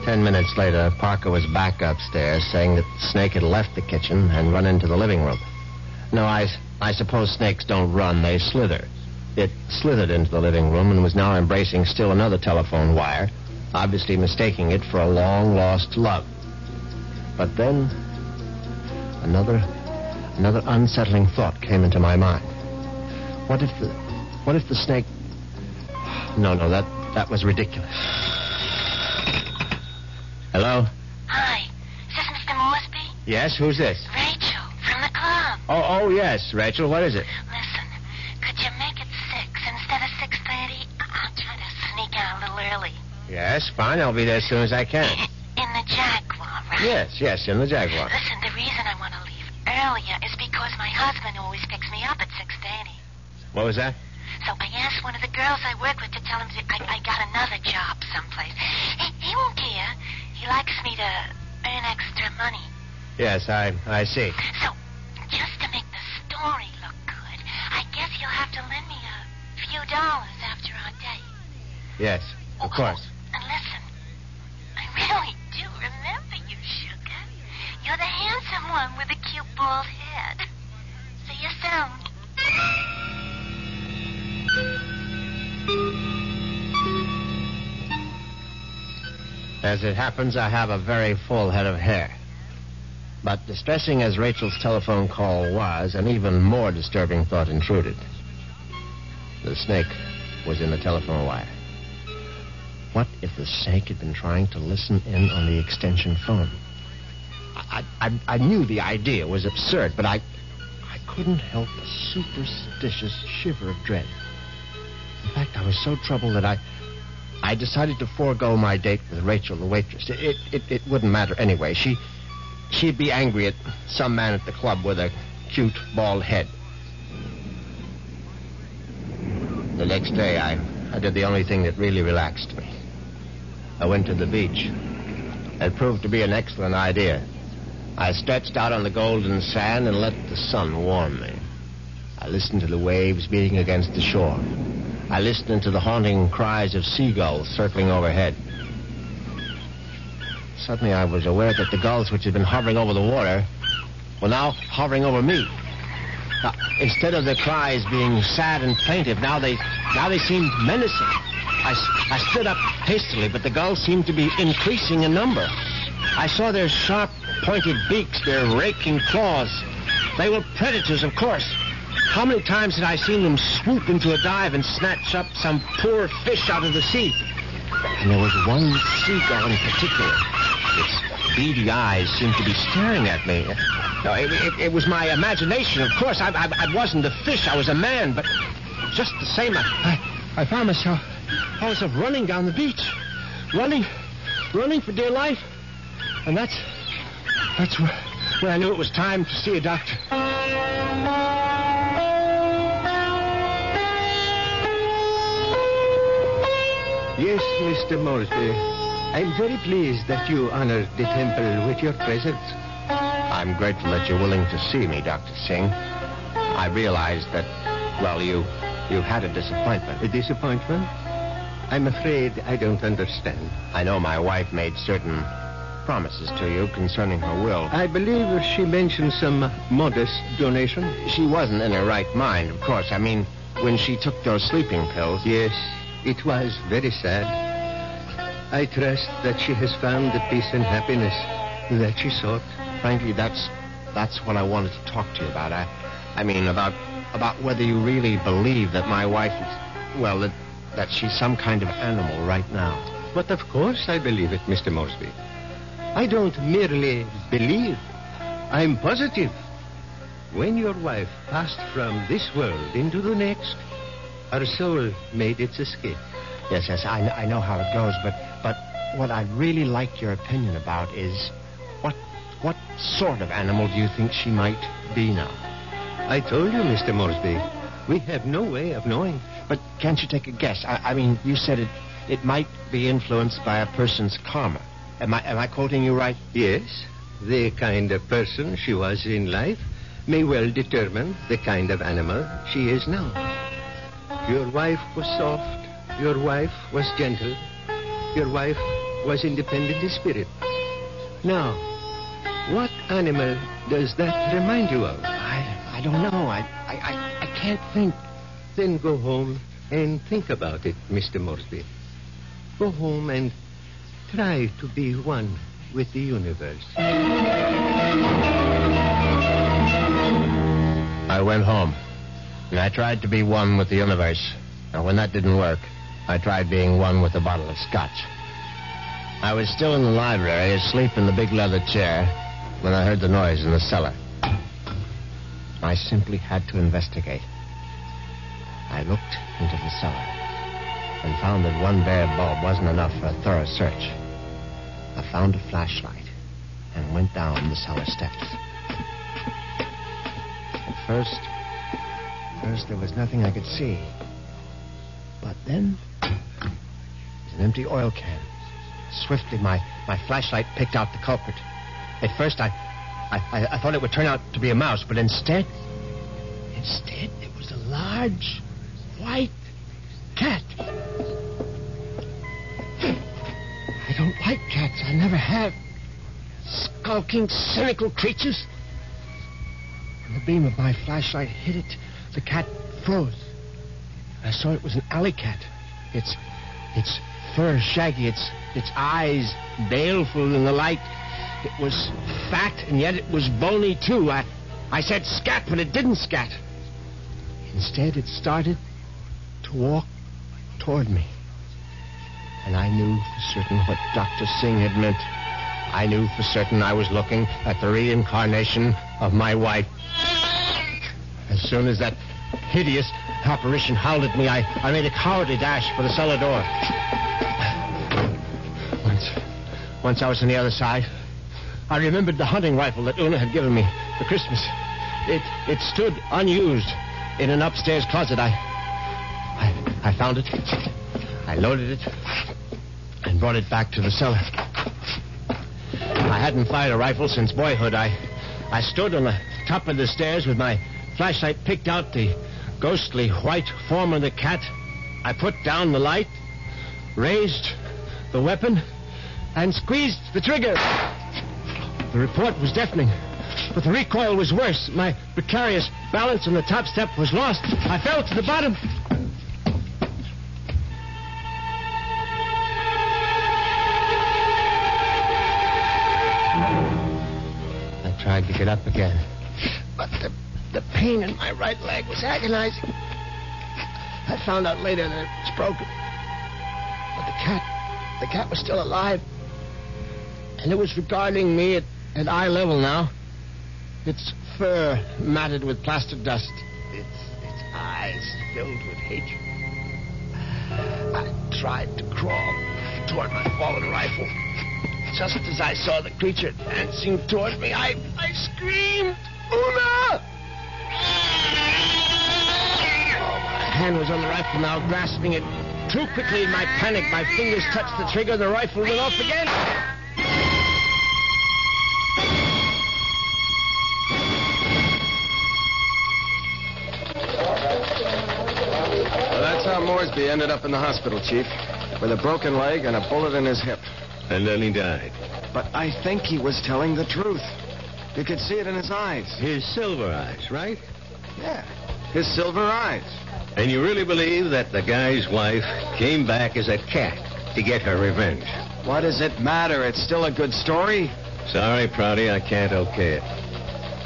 Ten minutes later, Parker was back upstairs saying that snake had left the kitchen and run into the living room. No, I, I suppose snakes don't run, they slither. It slithered into the living room and was now embracing still another telephone wire, obviously mistaking it for a long lost love. But then, another, another unsettling thought came into my mind. What if the, what if the snake? No, no, that that was ridiculous. Hello. Hi. Is this Mr. Moresby? Yes, who's this? Rachel, from the club. Oh, oh yes, Rachel. What is it? Yes, fine. I'll be there as soon as I can. In the Jaguar, right? Yes, yes, in the Jaguar. Listen, the reason I want to leave earlier is because my husband always picks me up at 6.30. What was that? So I asked one of the girls I work with to tell him that I, I got another job someplace. He, he won't care. He likes me to earn extra money. Yes, I, I see. So, just to make the story look good, I guess you'll have to lend me a few dollars after our date. Yes, of oh, course. It happens, I have a very full head of hair. But distressing as Rachel's telephone call was, an even more disturbing thought intruded. The snake was in the telephone wire. What if the snake had been trying to listen in on the extension phone? I, I, I knew the idea was absurd, but I, I couldn't help a superstitious shiver of dread. In fact, I was so troubled that I, I decided to forego my date with Rachel, the waitress. It, it, it, it wouldn't matter anyway. She, she'd be angry at some man at the club with a cute bald head. The next day, I, I did the only thing that really relaxed me. I went to the beach. It proved to be an excellent idea. I stretched out on the golden sand and let the sun warm me. I listened to the waves beating against the shore. I listened to the haunting cries of seagulls circling overhead. Suddenly I was aware that the gulls which had been hovering over the water were now hovering over me. Now, instead of their cries being sad and plaintive, now they now they seemed menacing. I, I stood up hastily, but the gulls seemed to be increasing in number. I saw their sharp, pointed beaks, their raking claws. They were predators, of course. How many times had I seen them swoop into a dive and snatch up some poor fish out of the sea? And there was one seagull in particular. Its beady eyes seemed to be staring at me. No, it, it, it was my imagination, of course. I, I, I wasn't a fish. I was a man, but just the same, I, I, I found myself, found myself running down the beach, running, running for dear life, and that's, that's when I knew it was time to see a doctor. Yes, Mr. Moresby. I'm very pleased that you honored the temple with your presence. I'm grateful that you're willing to see me, Dr. Singh. I realize that, well, you, you've had a disappointment. A disappointment? I'm afraid I don't understand. I know my wife made certain promises to you concerning her will. I believe she mentioned some modest donation. She wasn't in her right mind, of course. I mean, when she took those sleeping pills. Yes, it was very sad. I trust that she has found the peace and happiness that she sought. Frankly, that's that's what I wanted to talk to you about. I, I mean, about about whether you really believe that my wife is, well, that that she's some kind of animal right now. But of course I believe it, Mr. Moresby. I don't merely believe. I'm positive. When your wife passed from this world into the next, her soul made its escape. Yes, yes, I, I know how it goes, but but what I'd really like your opinion about is what what sort of animal do you think she might be now? I told you, Mr. Moresby, we have no way of knowing. But can't you take a guess? I, I mean, you said it it might be influenced by a person's karma. Am I am I quoting you right? Yes, the kind of person she was in life may well determine the kind of animal she is now. Your wife was soft. Your wife was gentle. Your wife was independent in spirit. Now, what animal does that remind you of? I, I don't know. I, I, I, I can't think. Then go home and think about it, Mr. Moresby. Go home and try to be one with the universe. I went home, and I tried to be one with the universe. And when that didn't work, I tried being one with a bottle of scotch. I was still in the library, asleep in the big leather chair, when I heard the noise in the cellar. I simply had to investigate. I looked into the cellar and found that one bare bulb wasn't enough for a thorough search. I found a flashlight and went down the cellar steps. At first, first there was nothing I could see. But then, there's an empty oil can. Swiftly, my, my flashlight picked out the culprit. At first, I, I, I, thought it would turn out to be a mouse, but instead, instead, it was a large, white cat. I don't like cats. I never have. Skulking, cynical creatures. When the beam of my flashlight hit it, the cat froze. I saw it was an alley cat. Its, its fur shaggy, its, its eyes baleful in the light. It was fat, and yet it was bony, too. I, I said scat, but it didn't scat. Instead, it started to walk toward me. And I knew for certain what Dr. Singh had meant. I knew for certain I was looking at the reincarnation of my wife. As soon as that hideous apparition howled at me, I, I made a cowardly dash for the cellar door. Once, once I was on the other side, I remembered the hunting rifle that Una had given me for Christmas. It, it stood unused in an upstairs closet. I, I, I found it. I loaded it and brought it back to the cellar. I hadn't fired a rifle since boyhood. I, I stood on the top of the stairs with my flashlight picked out the ghostly white form of the cat. I put down the light, raised the weapon, and squeezed the trigger. The report was deafening, but the recoil was worse. My precarious balance on the top step was lost. I fell to the bottom. I tried to get up again, but the, the pain in my right leg was agonizing. I found out later that it was broken. But the cat, the cat was still alive. And it was regarding me at, at eye level now. Its fur matted with plaster dust. Its, its eyes filled with hatred. I tried to crawl toward my fallen rifle. Just as I saw the creature advancing toward me, I, I screamed, Una! Hand was on the rifle now, grasping it. Too quickly in my panic, my fingers touched the trigger, the rifle went off again. Well, that's how Moresby ended up in the hospital, Chief. With a broken leg and a bullet in his hip. And then he died. But I think he was telling the truth. You could see it in his eyes. His silver eyes, right? Yeah, his silver eyes. And you really believe that the guy's wife came back as a cat to get her revenge? What does it matter? It's still a good story. Sorry, Prouty, I can't okay it.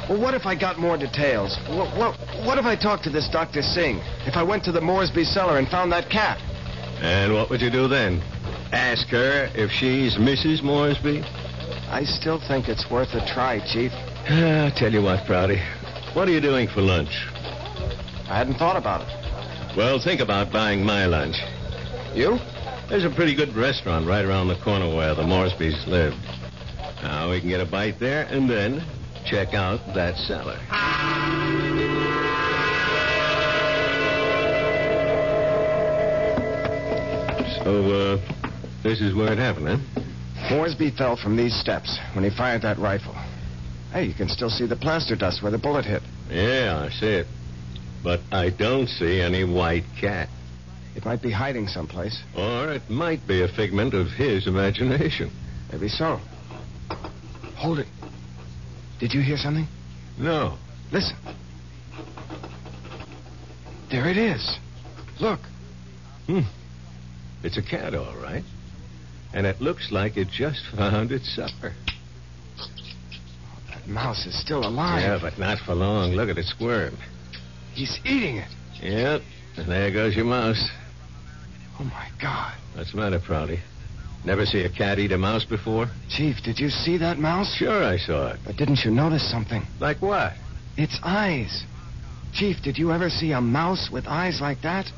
Well, what if I got more details? What, what, what if I talked to this Dr. Singh? If I went to the Moresby cellar and found that cat? And what would you do then? Ask her if she's Mrs. Moresby? I still think it's worth a try, Chief. Ah, tell you what, Prouty. What are you doing for lunch? I hadn't thought about it. Well, think about buying my lunch. You? There's a pretty good restaurant right around the corner where the Moresbys lived. Now we can get a bite there and then check out that cellar. So, uh, this is where it happened, huh? Moresby fell from these steps when he fired that rifle. Hey, you can still see the plaster dust where the bullet hit. Yeah, I see it. But I don't see any white cat. It might be hiding someplace. Or it might be a figment of his imagination. Maybe so. Hold it. Did you hear something? No. Listen. There it is. Look. Hmm. It's a cat, all right. And it looks like it just found its supper. That mouse is still alive. Yeah, but not for long. Look at it squirm. He's eating it. Yep. And there goes your mouse. Oh, my God. What's the matter, Prouty? Never see a cat eat a mouse before? Chief, did you see that mouse? Sure, I saw it. But didn't you notice something? Like what? Its eyes. Chief, did you ever see a mouse with eyes like that?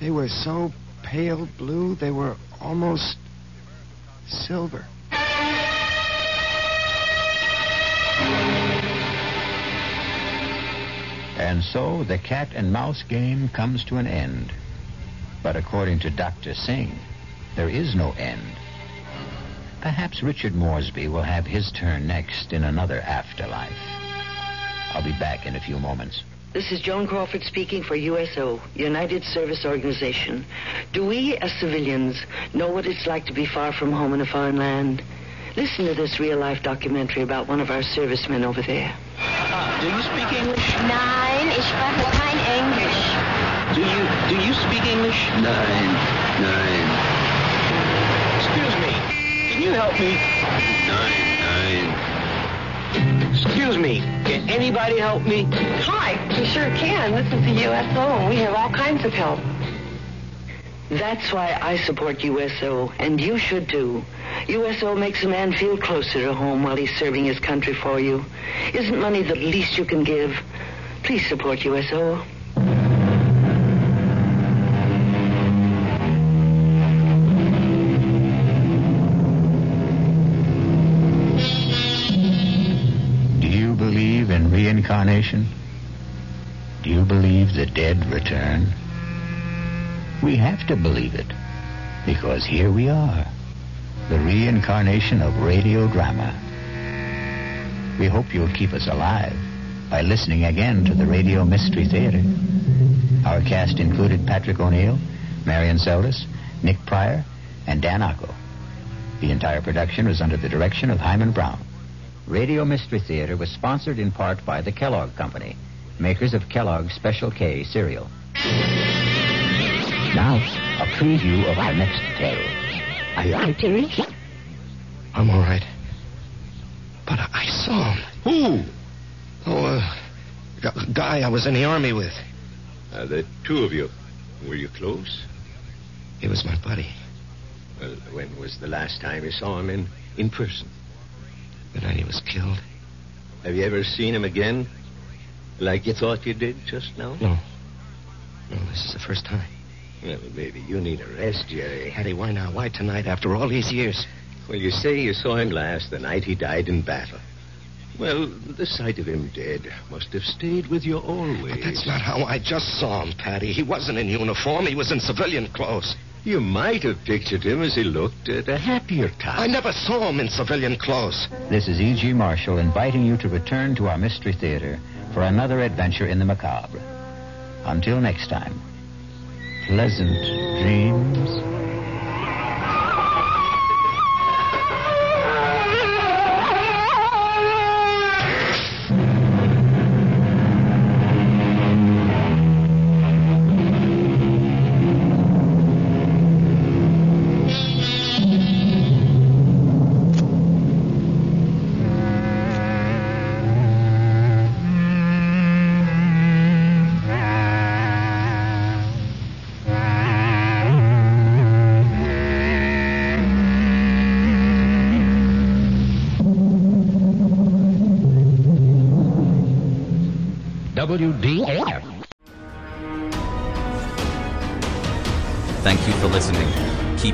They were so pale blue, they were almost silver. And so the cat and mouse game comes to an end. But according to Dr. Singh, there is no end. Perhaps Richard Moresby will have his turn next in another afterlife. I'll be back in a few moments. This is Joan Crawford speaking for USO, United Service Organization. Do we, as civilians, know what it's like to be far from home in a foreign land? Listen to this real-life documentary about one of our servicemen over there. Do you speak English? Nein, ich spreche kein Englisch. Do you do you speak English? Nein, nein, Excuse me. Can you help me? nein, nein. Excuse me. Can anybody help me? Hi, we sure can. This is the USO, and we have all kinds of help. That's why I support USO, and you should too. USO makes a man feel closer to home while he's serving his country for you. Isn't money the least you can give? Please support USO. Do you believe in reincarnation? Do you believe the dead return? We have to believe it because here we are, the reincarnation of radio drama. We hope you'll keep us alive by listening again to the Radio Mystery Theater. Our cast included Patrick O'Neal, Marian Seldes, Nick Pryor, and Dan Ocko. The entire production was under the direction of Himan Brown. Radio Mystery Theater was sponsored in part by the Kellogg Company, makers of Kellogg's Special K cereal. Now, a preview of our next tale. Are you all right, Terry? I'm all right. But I, I saw him. Who? Oh, uh, a guy I was in the army with. Uh, the two of you. Were you close? He was my buddy. Well, when was the last time you saw him in, in person? The night he was killed. Have you ever seen him again? Like you thought you did just now? No. No, this is the first time. Well, maybe you need a rest, Jerry. Hattie, why now? Why tonight after all these years? Well, you say you saw him last the night he died in battle. Well, the sight of him dead must have stayed with you always. But that's not how I just saw him, Patty. He wasn't in uniform. He was in civilian clothes. You might have pictured him as he looked at a happier time. I never saw him in civilian clothes. This is E.G. Marshall inviting you to return to our Mystery Theater for another adventure in the macabre. Until next time, pleasant dreams.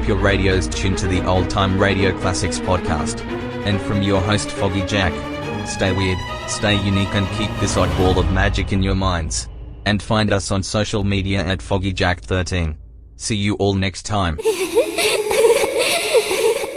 Your radios tuned to the Old Time Radio Classics podcast. And from your host, Foggy Jack, stay weird, stay unique, and keep this odd ball of magic in your minds. And find us on social media at FoggyJack13. See you all next time.